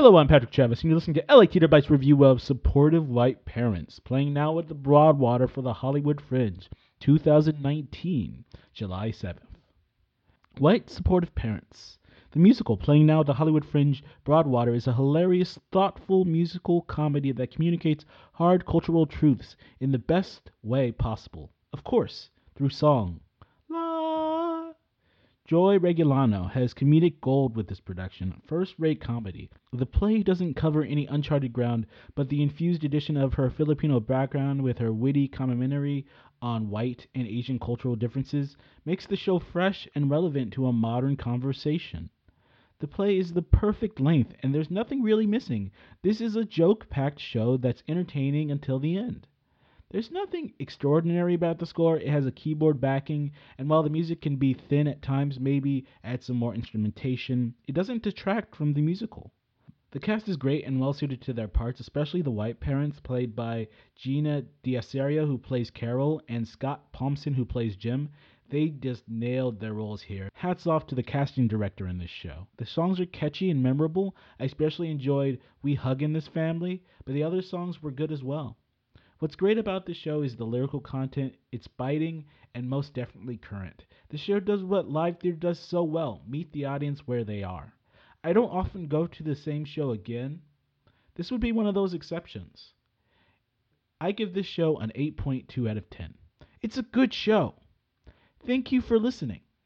Hello, I'm Patrick Travis, and you're listening to LA Theater Bites review of Supportive White Parents, playing now at the Broadwater for the Hollywood Fringe, 2019, July 7th. White Supportive Parents. The musical, playing now at the Hollywood Fringe Broadwater, is a hilarious, thoughtful musical comedy that communicates hard cultural truths in the best way possible. Of course, through song. Joy Regullano has comedic gold with this production, first rate comedy. The play doesn't cover any uncharted ground, but the infused addition of her Filipino background with her witty commentary on white and Asian cultural differences makes the show fresh and relevant to a modern conversation. The play is the perfect length, and there's nothing really missing. This is a joke packed show that's entertaining until the end. There's nothing extraordinary about the score. It has a keyboard backing, and while the music can be thin at times, maybe add some more instrumentation, it doesn't detract from the musical. The cast is great and well suited to their parts, especially the white parents, played by Gina Diaseria, who plays Carol, and Scott Thompson, who plays Jim. They just nailed their roles here. Hats off to the casting director in this show. The songs are catchy and memorable. I especially enjoyed We Hug in This Family, but the other songs were good as well. What's great about this show is the lyrical content. It's biting and most definitely current. The show does what live theater does so well meet the audience where they are. I don't often go to the same show again. This would be one of those exceptions. I give this show an 8.2 out of 10. It's a good show. Thank you for listening.